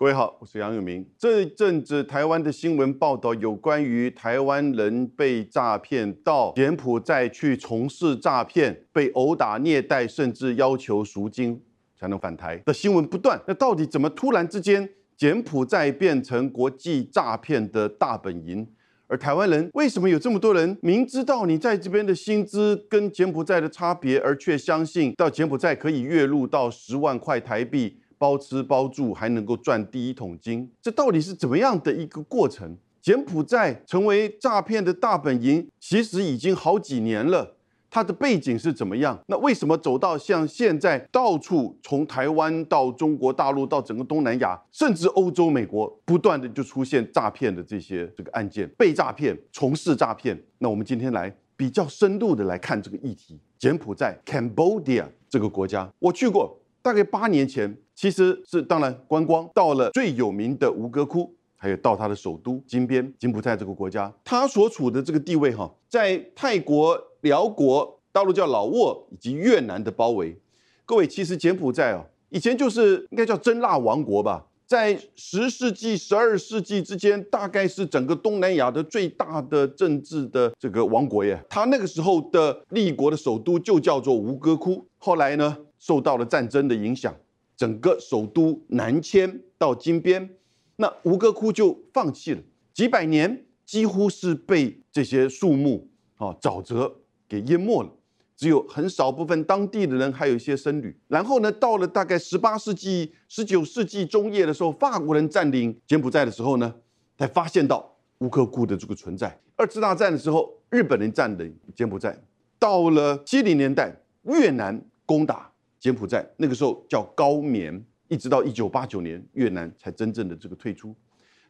各位好，我是杨永明。这阵子台湾的新闻报道有关于台湾人被诈骗到柬埔寨去从事诈骗，被殴打、虐待，甚至要求赎金才能返台的新闻不断。那到底怎么突然之间柬埔寨变成国际诈骗的大本营？而台湾人为什么有这么多人明知道你在这边的薪资跟柬埔寨的差别，而却相信到柬埔寨可以月入到十万块台币？包吃包住还能够赚第一桶金，这到底是怎么样的一个过程？柬埔寨成为诈骗的大本营，其实已经好几年了。它的背景是怎么样？那为什么走到像现在，到处从台湾到中国大陆，到整个东南亚，甚至欧洲、美国，不断的就出现诈骗的这些这个案件，被诈骗、从事诈骗。那我们今天来比较深度的来看这个议题。柬埔寨 （Cambodia） 这个国家，我去过。大概八年前，其实是当然观光到了最有名的吴哥窟，还有到它的首都金边，柬埔寨这个国家，它所处的这个地位哈，在泰国、辽国、大陆叫老挝以及越南的包围。各位，其实柬埔寨哦，以前就是应该叫真腊王国吧，在十世纪、十二世纪之间，大概是整个东南亚的最大的政治的这个王国耶。它那个时候的立国的首都就叫做吴哥窟，后来呢？受到了战争的影响，整个首都南迁到金边，那吴哥窟就放弃了，几百年几乎是被这些树木啊沼泽给淹没了，只有很少部分当地的人还有一些僧侣。然后呢，到了大概十八世纪、十九世纪中叶的时候，法国人占领柬埔寨的时候呢，才发现到吴哥窟的这个存在。二次大战的时候，日本人占领柬埔寨，到了七零年代，越南攻打。柬埔寨那个时候叫高棉，一直到一九八九年越南才真正的这个退出。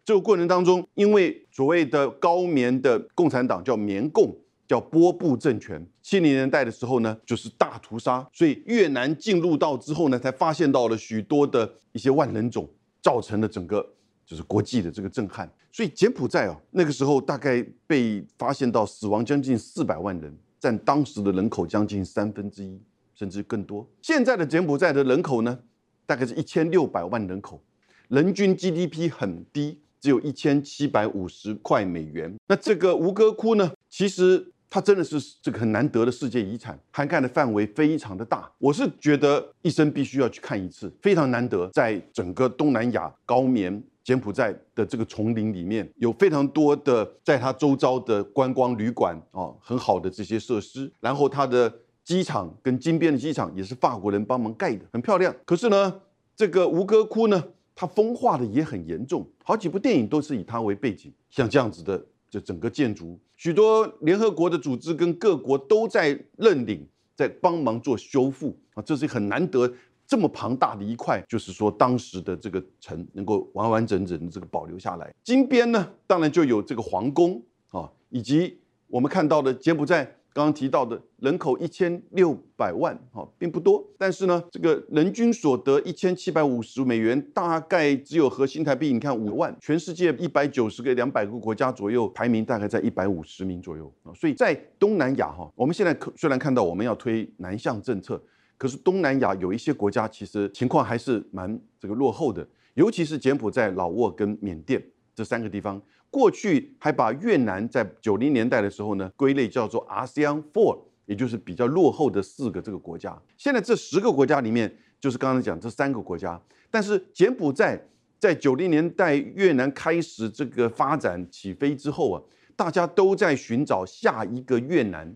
这个过程当中，因为所谓的高棉的共产党叫棉共，叫波布政权，七零年代的时候呢，就是大屠杀，所以越南进入到之后呢，才发现到了许多的一些万人种，造成了整个就是国际的这个震撼。所以柬埔寨啊，那个时候大概被发现到死亡将近四百万人，占当时的人口将近三分之一。甚至更多。现在的柬埔寨的人口呢，大概是一千六百万人口，人均 GDP 很低，只有一千七百五十块美元。那这个吴哥窟呢，其实它真的是这个很难得的世界遗产，涵盖的范围非常的大。我是觉得一生必须要去看一次，非常难得。在整个东南亚高棉柬埔寨的这个丛林里面，有非常多的在它周遭的观光旅馆啊，很好的这些设施，然后它的。机场跟金边的机场也是法国人帮忙盖的，很漂亮。可是呢，这个吴哥窟呢，它风化的也很严重，好几部电影都是以它为背景。像这样子的，这整个建筑，许多联合国的组织跟各国都在认领，在帮忙做修复啊，这是很难得这么庞大的一块，就是说当时的这个城能够完完整整的这个保留下来。金边呢，当然就有这个皇宫啊，以及我们看到的柬埔寨。刚刚提到的人口一千六百万，哈，并不多，但是呢，这个人均所得一千七百五十美元，大概只有和新台币，你看五万，全世界一百九十个、两百个国家左右，排名大概在一百五十名左右啊。所以在东南亚，哈，我们现在虽然看到我们要推南向政策，可是东南亚有一些国家其实情况还是蛮这个落后的，尤其是柬埔寨、老挝跟缅甸这三个地方。过去还把越南在九零年代的时候呢归类叫做 ASEAN Four，也就是比较落后的四个这个国家。现在这十个国家里面，就是刚刚讲这三个国家。但是柬埔寨在九零年代越南开始这个发展起飞之后啊，大家都在寻找下一个越南。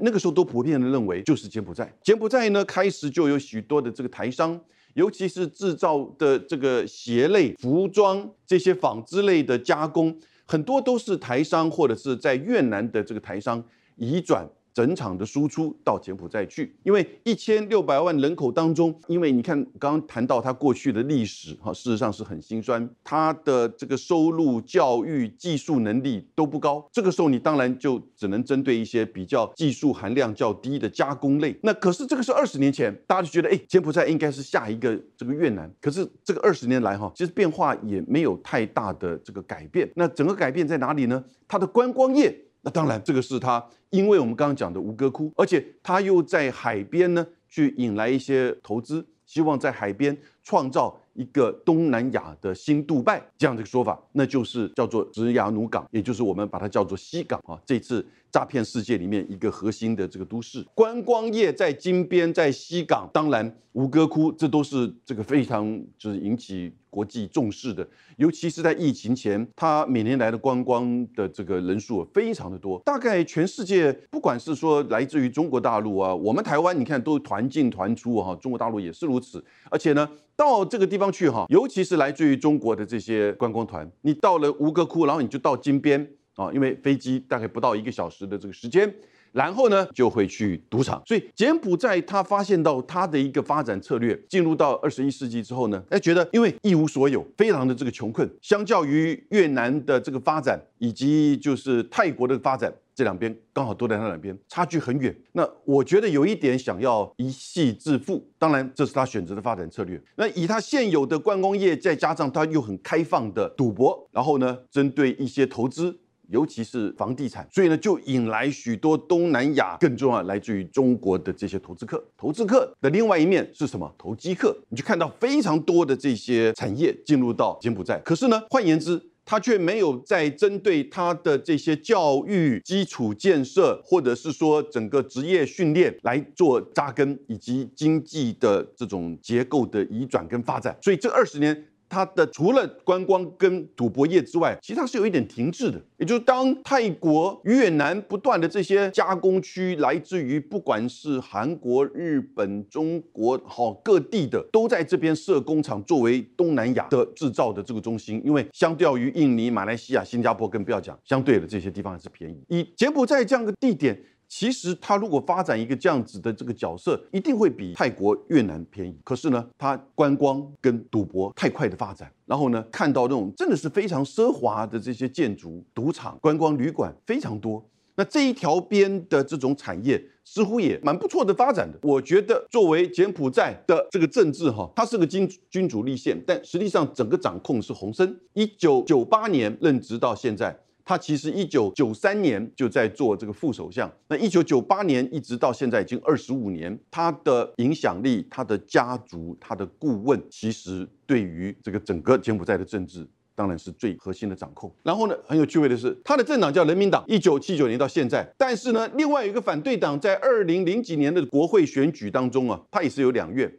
那个时候都普遍的认为就是柬埔寨。柬埔寨呢开始就有许多的这个台商。尤其是制造的这个鞋类、服装这些纺织类的加工，很多都是台商或者是在越南的这个台商移转。整场的输出到柬埔寨去，因为一千六百万人口当中，因为你看刚刚谈到他过去的历史哈，事实上是很心酸，他的这个收入、教育、技术能力都不高。这个时候你当然就只能针对一些比较技术含量较低的加工类。那可是这个是二十年前，大家就觉得哎，柬埔寨应该是下一个这个越南。可是这个二十年来哈，其实变化也没有太大的这个改变。那整个改变在哪里呢？它的观光业。当然，这个是他，因为我们刚刚讲的吴哥窟，而且他又在海边呢，去引来一些投资，希望在海边创造一个东南亚的新杜拜这样的一个说法，那就是叫做直牙努港，也就是我们把它叫做西港啊。这次诈骗世界里面一个核心的这个都市，观光业在金边，在西港，当然吴哥窟，这都是这个非常就是引起国际重视的，尤其是在疫情前，它每年来的观光的这个人数非常的多，大概全世界不管是说来自于中国大陆啊，我们台湾你看都团进团出哈，中国大陆也是如此，而且呢。到这个地方去哈，尤其是来自于中国的这些观光团，你到了吴哥窟，然后你就到金边啊，因为飞机大概不到一个小时的这个时间，然后呢就会去赌场。所以柬埔寨他发现到他的一个发展策略，进入到二十一世纪之后呢，哎，觉得因为一无所有，非常的这个穷困，相较于越南的这个发展，以及就是泰国的发展。这两边刚好都在那两边，差距很远。那我觉得有一点想要一系致富，当然这是他选择的发展策略。那以他现有的观光业，再加上他又很开放的赌博，然后呢，针对一些投资，尤其是房地产，所以呢，就引来许多东南亚，更重要来自于中国的这些投资客。投资客的另外一面是什么？投机客，你就看到非常多的这些产业进入到柬埔寨。可是呢，换言之。他却没有在针对他的这些教育基础建设，或者是说整个职业训练来做扎根，以及经济的这种结构的移转跟发展。所以这二十年。它的除了观光跟赌博业之外，其实它是有一点停滞的。也就是当泰国、越南不断的这些加工区，来自于不管是韩国、日本、中国，好各地的都在这边设工厂，作为东南亚的制造的这个中心。因为相较于印尼、马来西亚、新加坡，更不要讲，相对的这些地方还是便宜。以柬埔寨这样的地点。其实他如果发展一个这样子的这个角色，一定会比泰国、越南便宜。可是呢，他观光跟赌博太快的发展，然后呢，看到那种真的是非常奢华的这些建筑、赌场、观光旅馆非常多。那这一条边的这种产业似乎也蛮不错的发展的。我觉得作为柬埔寨的这个政治哈，它是个君君主立宪，但实际上整个掌控是洪森。一九九八年任职到现在。他其实一九九三年就在做这个副首相，那一九九八年一直到现在已经二十五年，他的影响力、他的家族、他的顾问，其实对于这个整个柬埔寨的政治，当然是最核心的掌控。然后呢，很有趣味的是，他的政党叫人民党，一九七九年到现在，但是呢，另外有一个反对党在二零零几年的国会选举当中啊，他也是有两院。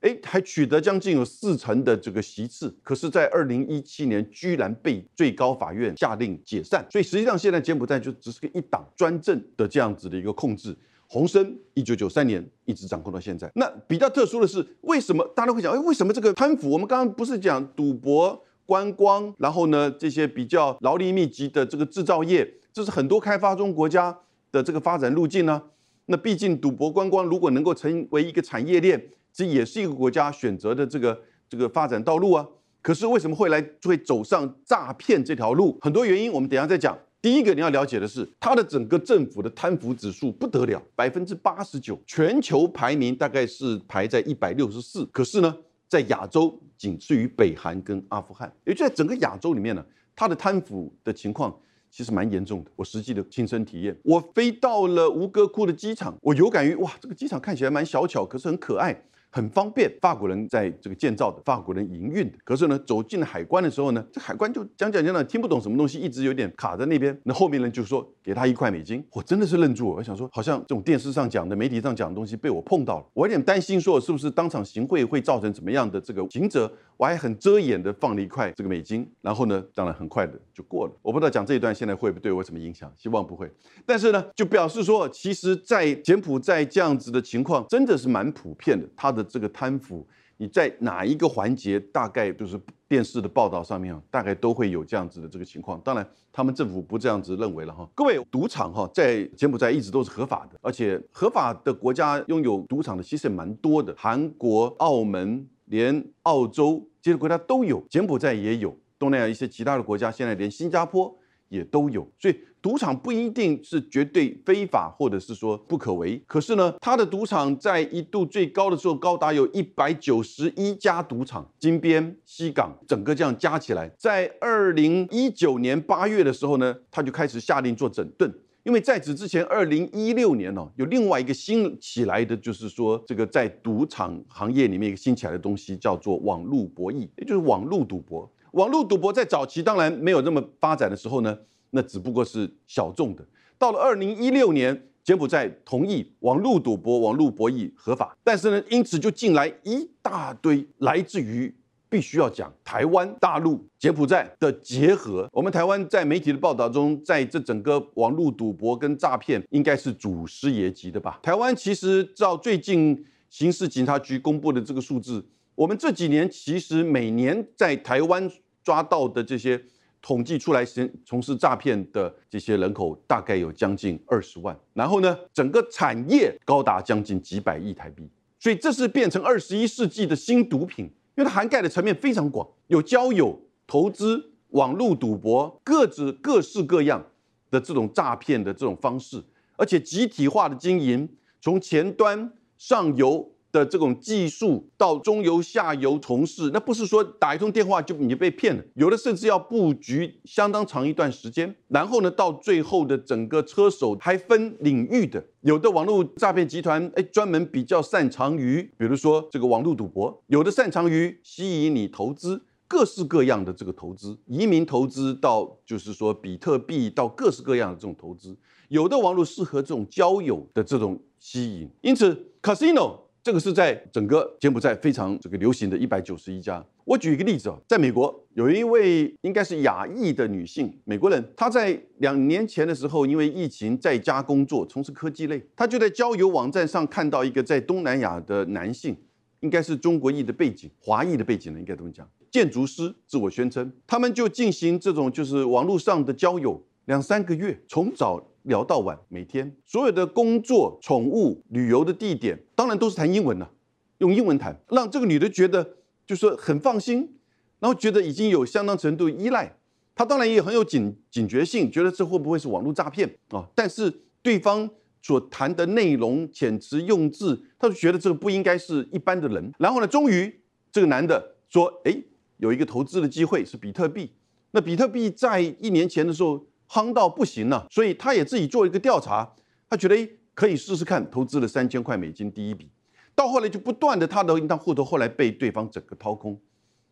哎，还取得将近有四成的这个席次，可是，在二零一七年居然被最高法院下令解散，所以实际上现在柬埔寨就只是个一党专政的这样子的一个控制。洪森一九九三年一直掌控到现在。那比较特殊的是，为什么大家会讲？哎，为什么这个贪腐？我们刚刚不是讲赌博、观光，然后呢，这些比较劳力密集的这个制造业，这是很多开发中国家的这个发展路径呢？那毕竟赌博、观光如果能够成为一个产业链。这也是一个国家选择的这个这个发展道路啊。可是为什么会来会走上诈骗这条路？很多原因，我们等下再讲。第一个你要了解的是，它的整个政府的贪腐指数不得了，百分之八十九，全球排名大概是排在一百六十四。可是呢，在亚洲仅次于北韩跟阿富汗，也就在整个亚洲里面呢，它的贪腐的情况其实蛮严重的。我实际的亲身体验，我飞到了吴哥窟的机场，我有感于哇，这个机场看起来蛮小巧，可是很可爱。很方便，法国人在这个建造的，法国人营运的。可是呢，走进海关的时候呢，这海关就讲讲讲讲，听不懂什么东西，一直有点卡在那边。那后面人就说给他一块美金，我真的是愣住。我想说，好像这种电视上讲的、媒体上讲的东西被我碰到了，我有点担心，说是不是当场行贿会造成怎么样的这个刑责？我还很遮掩的放了一块这个美金，然后呢，当然很快的就过了。我不知道讲这一段现在会不会对我什么影响，希望不会。但是呢，就表示说，其实，在柬埔寨这样子的情况真的是蛮普遍的。他的这个贪腐，你在哪一个环节，大概就是电视的报道上面啊，大概都会有这样子的这个情况。当然，他们政府不这样子认为了哈。各位，赌场哈在柬埔寨一直都是合法的，而且合法的国家拥有赌场的其实也蛮多的，韩国、澳门。连澳洲这些国家都有，柬埔寨也有，东南亚一些其他的国家现在连新加坡也都有，所以赌场不一定是绝对非法或者是说不可为。可是呢，它的赌场在一度最高的时候，高达有一百九十一家赌场，金边、西港整个这样加起来，在二零一九年八月的时候呢，他就开始下令做整顿。因为在此之前，二零一六年呢，有另外一个新起来的，就是说这个在赌场行业里面一个新起来的东西，叫做网络博弈，也就是网络赌博。网络赌博在早期当然没有那么发展的时候呢，那只不过是小众的。到了二零一六年，柬埔寨同意网络赌博、网络博弈合法，但是呢，因此就进来一大堆来自于。必须要讲台湾、大陆、柬埔寨的结合。我们台湾在媒体的报道中，在这整个网络赌博跟诈骗，应该是祖师爷级的吧？台湾其实照最近刑事警察局公布的这个数字，我们这几年其实每年在台湾抓到的这些统计出来，从从事诈骗的这些人口大概有将近二十万。然后呢，整个产业高达将近几百亿台币，所以这是变成二十一世纪的新毒品。因为它涵盖的层面非常广，有交友、投资、网络赌博，各自各式各样的这种诈骗的这种方式，而且集体化的经营，从前端、上游。的这种技术到中游、下游从事，那不是说打一通电话就你被骗了，有的甚至要布局相当长一段时间，然后呢，到最后的整个车手还分领域的，有的网络诈骗集团哎专门比较擅长于，比如说这个网络赌博，有的擅长于吸引你投资，各式各样的这个投资，移民投资到就是说比特币到各式各样的这种投资，有的网络适合这种交友的这种吸引，因此 casino。这个是在整个柬埔寨非常这个流行的一百九十一家。我举一个例子啊，在美国有一位应该是亚裔的女性美国人，她在两年前的时候，因为疫情在家工作，从事科技类，她就在交友网站上看到一个在东南亚的男性，应该是中国裔的背景，华裔的背景呢，应该怎么讲？建筑师自我宣称，他们就进行这种就是网络上的交友，两三个月，从早。聊到晚，每天所有的工作、宠物、旅游的地点，当然都是谈英文了，用英文谈，让这个女的觉得就是很放心，然后觉得已经有相当程度依赖。她当然也很有警警觉性，觉得这会不会是网络诈骗啊？但是对方所谈的内容、遣词用字，她就觉得这个不应该是一般的人。然后呢，终于这个男的说：“哎，有一个投资的机会是比特币。那比特币在一年前的时候。”夯到不行了，所以他也自己做一个调查，他觉得诶可以试试看，投资了三千块美金第一笔，到后来就不断的他的银行户头后来被对方整个掏空，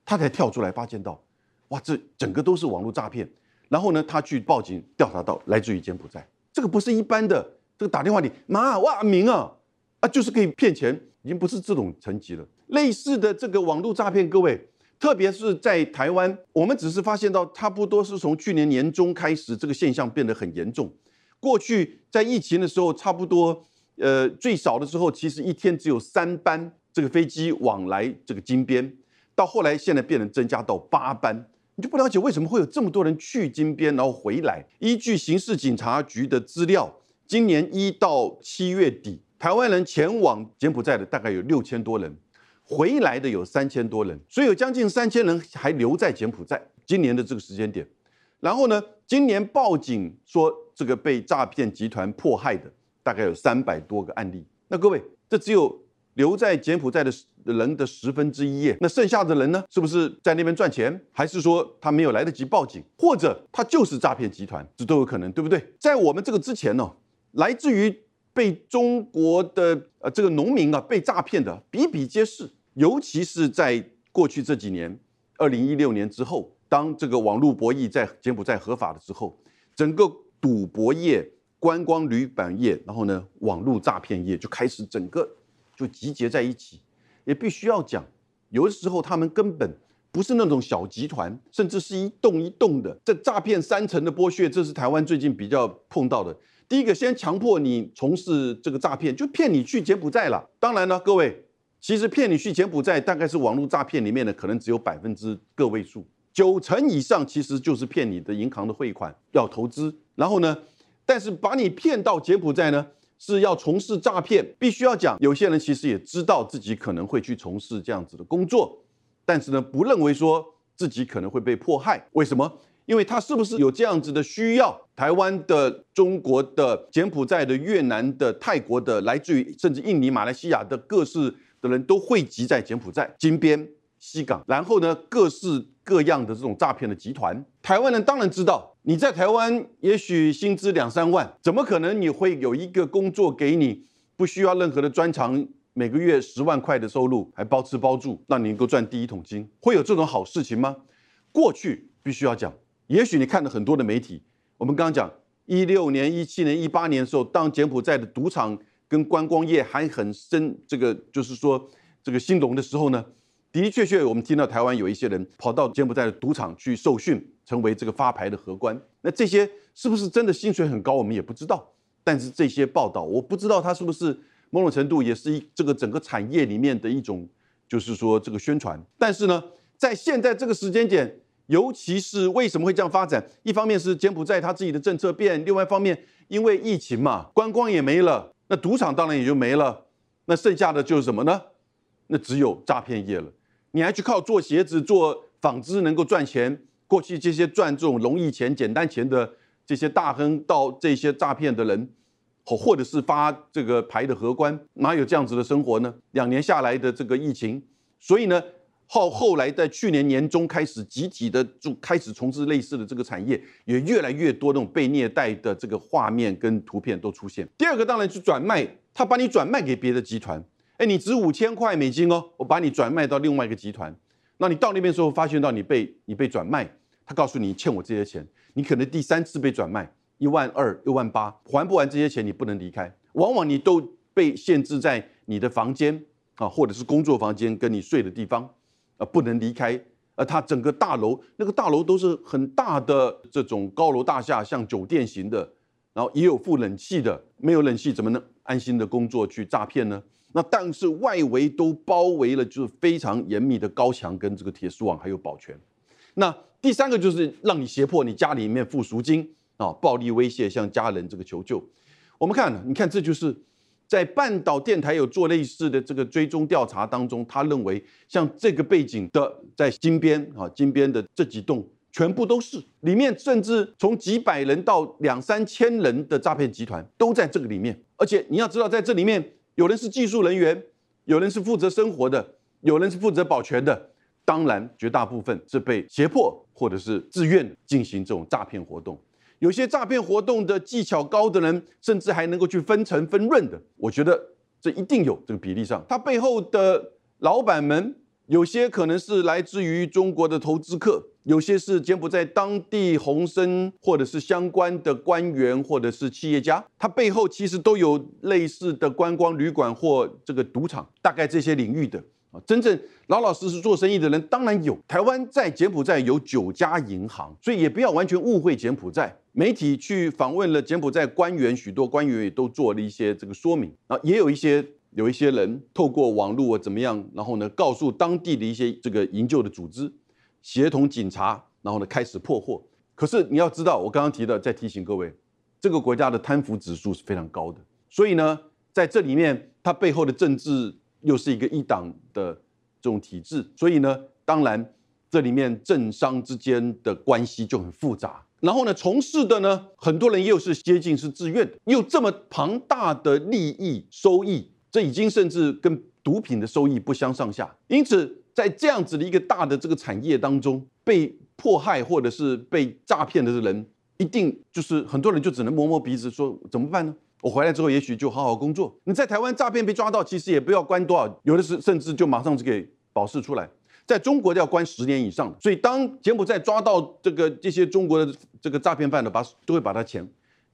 他才跳出来发现到，哇，这整个都是网络诈骗，然后呢，他去报警调查到来自于柬埔寨，这个不是一般的这个打电话你妈哇明啊啊就是可以骗钱，已经不是这种层级了，类似的这个网络诈骗，各位。特别是在台湾，我们只是发现到差不多是从去年年中开始，这个现象变得很严重。过去在疫情的时候，差不多呃最少的时候，其实一天只有三班这个飞机往来这个金边，到后来现在变成增加到八班，你就不了解为什么会有这么多人去金边然后回来。依据刑事警察局的资料，今年一到七月底，台湾人前往柬埔寨的大概有六千多人。回来的有三千多人，所以有将近三千人还留在柬埔寨。今年的这个时间点，然后呢，今年报警说这个被诈骗集团迫害的大概有三百多个案例。那各位，这只有留在柬埔寨的人的十分之一耶。那剩下的人呢，是不是在那边赚钱，还是说他没有来得及报警，或者他就是诈骗集团，这都有可能，对不对？在我们这个之前呢，来自于被中国的呃这个农民啊被诈骗的比比皆是。尤其是在过去这几年，二零一六年之后，当这个网络博弈在柬埔寨合法了之后，整个赌博业、观光旅馆业，然后呢，网络诈骗业就开始整个就集结在一起。也必须要讲，有的时候他们根本不是那种小集团，甚至是一栋一栋的。这诈骗三层的剥削，这是台湾最近比较碰到的。第一个，先强迫你从事这个诈骗，就骗你去柬埔寨了。当然呢，各位。其实骗你去柬埔寨，大概是网络诈骗里面的可能只有百分之个位数，九成以上其实就是骗你的银行的汇款要投资，然后呢，但是把你骗到柬埔寨呢，是要从事诈骗。必须要讲，有些人其实也知道自己可能会去从事这样子的工作，但是呢，不认为说自己可能会被迫害。为什么？因为他是不是有这样子的需要？台湾的、中国的、柬埔寨的、越南的、泰国的，来自于甚至印尼、马来西亚的各式。的人都汇集在柬埔寨金边。西港，然后呢，各式各样的这种诈骗的集团，台湾人当然知道，你在台湾也许薪资两三万，怎么可能你会有一个工作给你，不需要任何的专长，每个月十万块的收入，还包吃包住，让你能够赚第一桶金？会有这种好事情吗？过去必须要讲，也许你看了很多的媒体，我们刚刚讲一六年、一七年、一八年的时候，当柬埔寨的赌场跟观光业还很深，这个就是说这个兴隆的时候呢。的的确确，我们听到台湾有一些人跑到柬埔寨的赌场去受训，成为这个发牌的荷官。那这些是不是真的薪水很高，我们也不知道。但是这些报道，我不知道它是不是某种程度也是一这个整个产业里面的一种，就是说这个宣传。但是呢，在现在这个时间点，尤其是为什么会这样发展？一方面是柬埔寨他自己的政策变，另外一方面因为疫情嘛，观光也没了，那赌场当然也就没了。那剩下的就是什么呢？那只有诈骗业了。你还去靠做鞋子、做纺织能够赚钱？过去这些赚这种容易钱、简单钱的这些大亨，到这些诈骗的人，或或者是发这个牌的荷官，哪有这样子的生活呢？两年下来的这个疫情，所以呢，后后来在去年年中开始集体的就开始从事类似的这个产业，也越来越多那种被虐待的这个画面跟图片都出现。第二个当然是转卖，他把你转卖给别的集团。哎，你值五千块美金哦，我把你转卖到另外一个集团。那你到那边时候，发现到你被你被转卖，他告诉你欠我这些钱，你可能第三次被转卖一万二、一万八，还不完这些钱，你不能离开。往往你都被限制在你的房间啊，或者是工作房间跟你睡的地方啊，不能离开。而他整个大楼，那个大楼都是很大的这种高楼大厦，像酒店型的，然后也有负冷气的，没有冷气怎么能安心的工作去诈骗呢？那但是外围都包围了，就是非常严密的高墙跟这个铁丝网，还有保全。那第三个就是让你胁迫你家里面付赎金啊，暴力威胁向家人这个求救。我们看，你看这就是在半岛电台有做类似的这个追踪调查当中，他认为像这个背景的在金边啊，金边的这几栋全部都是里面，甚至从几百人到两三千人的诈骗集团都在这个里面。而且你要知道，在这里面。有人是技术人员，有人是负责生活的，有人是负责保全的。当然，绝大部分是被胁迫或者是自愿进行这种诈骗活动。有些诈骗活动的技巧高的人，甚至还能够去分成分润的。我觉得这一定有这个比例上，他背后的老板们，有些可能是来自于中国的投资客。有些是柬埔寨当地宏生，或者是相关的官员，或者是企业家，他背后其实都有类似的观光旅馆或这个赌场，大概这些领域的啊，真正老老实实做生意的人当然有。台湾在柬埔寨有九家银行，所以也不要完全误会柬埔寨。媒体去访问了柬埔寨官员，许多官员也都做了一些这个说明啊，也有一些有一些人透过网络怎么样，然后呢，告诉当地的一些这个营救的组织。协同警察，然后呢开始破获。可是你要知道，我刚刚提的，再提醒各位，这个国家的贪腐指数是非常高的。所以呢，在这里面，它背后的政治又是一个一党的这种体制。所以呢，当然这里面政商之间的关系就很复杂。然后呢，从事的呢，很多人又是接近是自愿的，又这么庞大的利益收益，这已经甚至跟毒品的收益不相上下。因此。在这样子的一个大的这个产业当中，被迫害或者是被诈骗的人，一定就是很多人就只能摸摸鼻子说怎么办呢？我回来之后也许就好好工作。你在台湾诈骗被抓到，其实也不要关多少，有的是甚至就马上就给保释出来。在中国要关十年以上。所以当柬埔寨抓到这个这些中国的这个诈骗犯的，把都会把他遣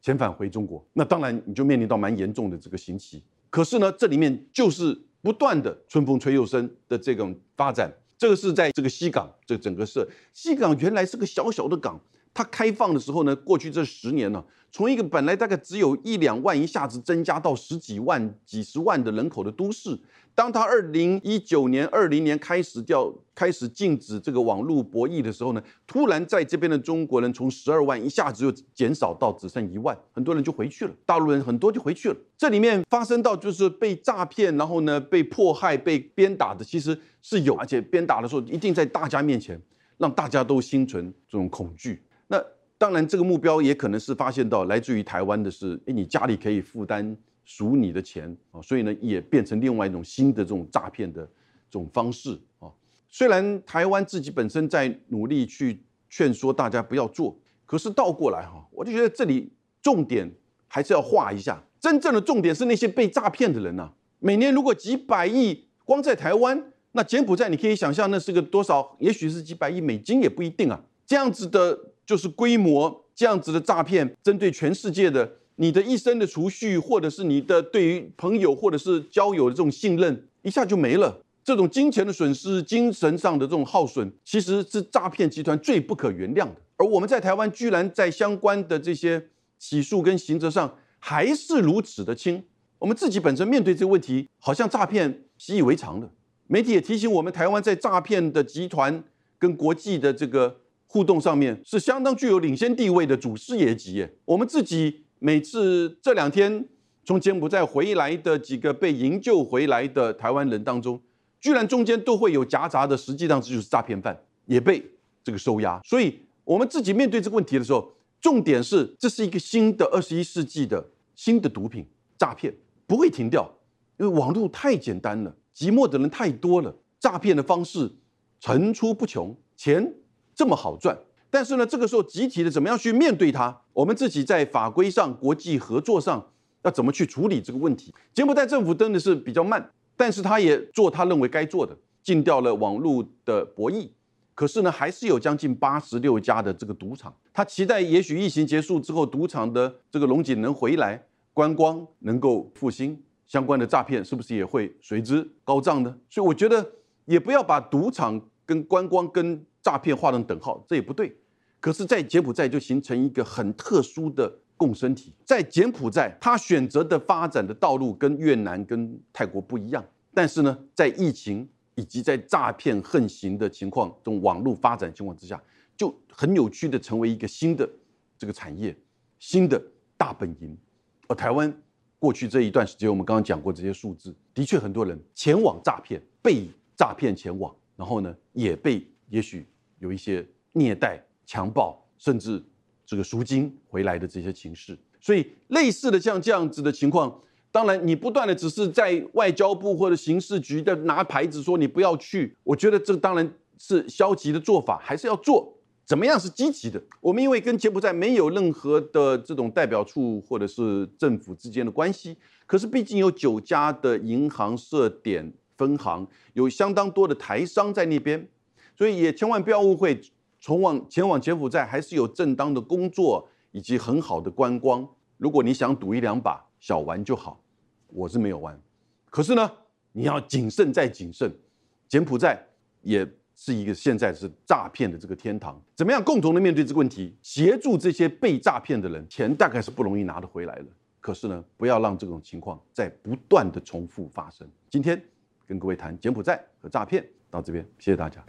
遣返回中国。那当然你就面临到蛮严重的这个刑期。可是呢，这里面就是。不断的春风吹又生的这种发展，这个是在这个西港，这整个是西港原来是个小小的港，它开放的时候呢，过去这十年呢。从一个本来大概只有一两万，一下子增加到十几万、几十万的人口的都市。当他二零一九年、二零年开始掉、开始禁止这个网络博弈的时候呢，突然在这边的中国人从十二万一下子又减少到只剩一万，很多人就回去了。大陆人很多就回去了。这里面发生到就是被诈骗，然后呢被迫害、被鞭打的，其实是有，而且鞭打的时候一定在大家面前，让大家都心存这种恐惧。那。当然，这个目标也可能是发现到来自于台湾的是，哎，你家里可以负担赎你的钱啊，所以呢，也变成另外一种新的这种诈骗的这种方式啊。虽然台湾自己本身在努力去劝说大家不要做，可是倒过来哈，我就觉得这里重点还是要画一下，真正的重点是那些被诈骗的人呐。每年如果几百亿光在台湾，那柬埔寨你可以想象那是个多少？也许是几百亿美金也不一定啊。这样子的就是规模，这样子的诈骗，针对全世界的，你的一生的储蓄，或者是你的对于朋友或者是交友的这种信任，一下就没了。这种金钱的损失、精神上的这种耗损，其实是诈骗集团最不可原谅的。而我们在台湾，居然在相关的这些起诉跟刑责上还是如此的轻。我们自己本身面对这个问题，好像诈骗习以为常了。媒体也提醒我们，台湾在诈骗的集团跟国际的这个互动上面，是相当具有领先地位的祖师爷级。我们自己每次这两天从柬埔寨回来的几个被营救回来的台湾人当中，居然中间都会有夹杂的，实际上就是诈骗犯也被这个收押。所以，我们自己面对这个问题的时候，重点是这是一个新的二十一世纪的新的毒品诈骗，不会停掉，因为网络太简单了，寂寞的人太多了，诈骗的方式层出不穷，钱这么好赚。但是呢，这个时候集体的怎么样去面对它？我们自己在法规上、国际合作上要怎么去处理这个问题？柬埔寨政府真的是比较慢。但是他也做他认为该做的，禁掉了网络的博弈。可是呢，还是有将近八十六家的这个赌场。他期待也许疫情结束之后，赌场的这个龙井能回来，观光能够复兴，相关的诈骗是不是也会随之高涨呢？所以我觉得也不要把赌场跟观光跟诈骗画成等号，这也不对。可是，在柬埔寨就形成一个很特殊的。共生体在柬埔寨，他选择的发展的道路跟越南、跟泰国不一样。但是呢，在疫情以及在诈骗横行的情况，这种网络发展情况之下，就很扭曲的成为一个新的这个产业，新的大本营。而台湾过去这一段时间，我们刚刚讲过这些数字，的确很多人前往诈骗，被诈骗前往，然后呢，也被也许有一些虐待、强暴，甚至。这个赎金回来的这些情势，所以类似的像这样子的情况，当然你不断的只是在外交部或者刑事局的拿牌子说你不要去，我觉得这当然是消极的做法，还是要做。怎么样是积极的？我们因为跟柬埔寨没有任何的这种代表处或者是政府之间的关系，可是毕竟有九家的银行设点分行，有相当多的台商在那边，所以也千万不要误会。从往前往柬埔寨还是有正当的工作以及很好的观光。如果你想赌一两把小玩就好，我是没有玩。可是呢，你要谨慎再谨慎。柬埔寨也是一个现在是诈骗的这个天堂。怎么样共同的面对这个问题，协助这些被诈骗的人？钱大概是不容易拿得回来了。可是呢，不要让这种情况在不断的重复发生。今天跟各位谈柬埔寨和诈骗，到这边，谢谢大家。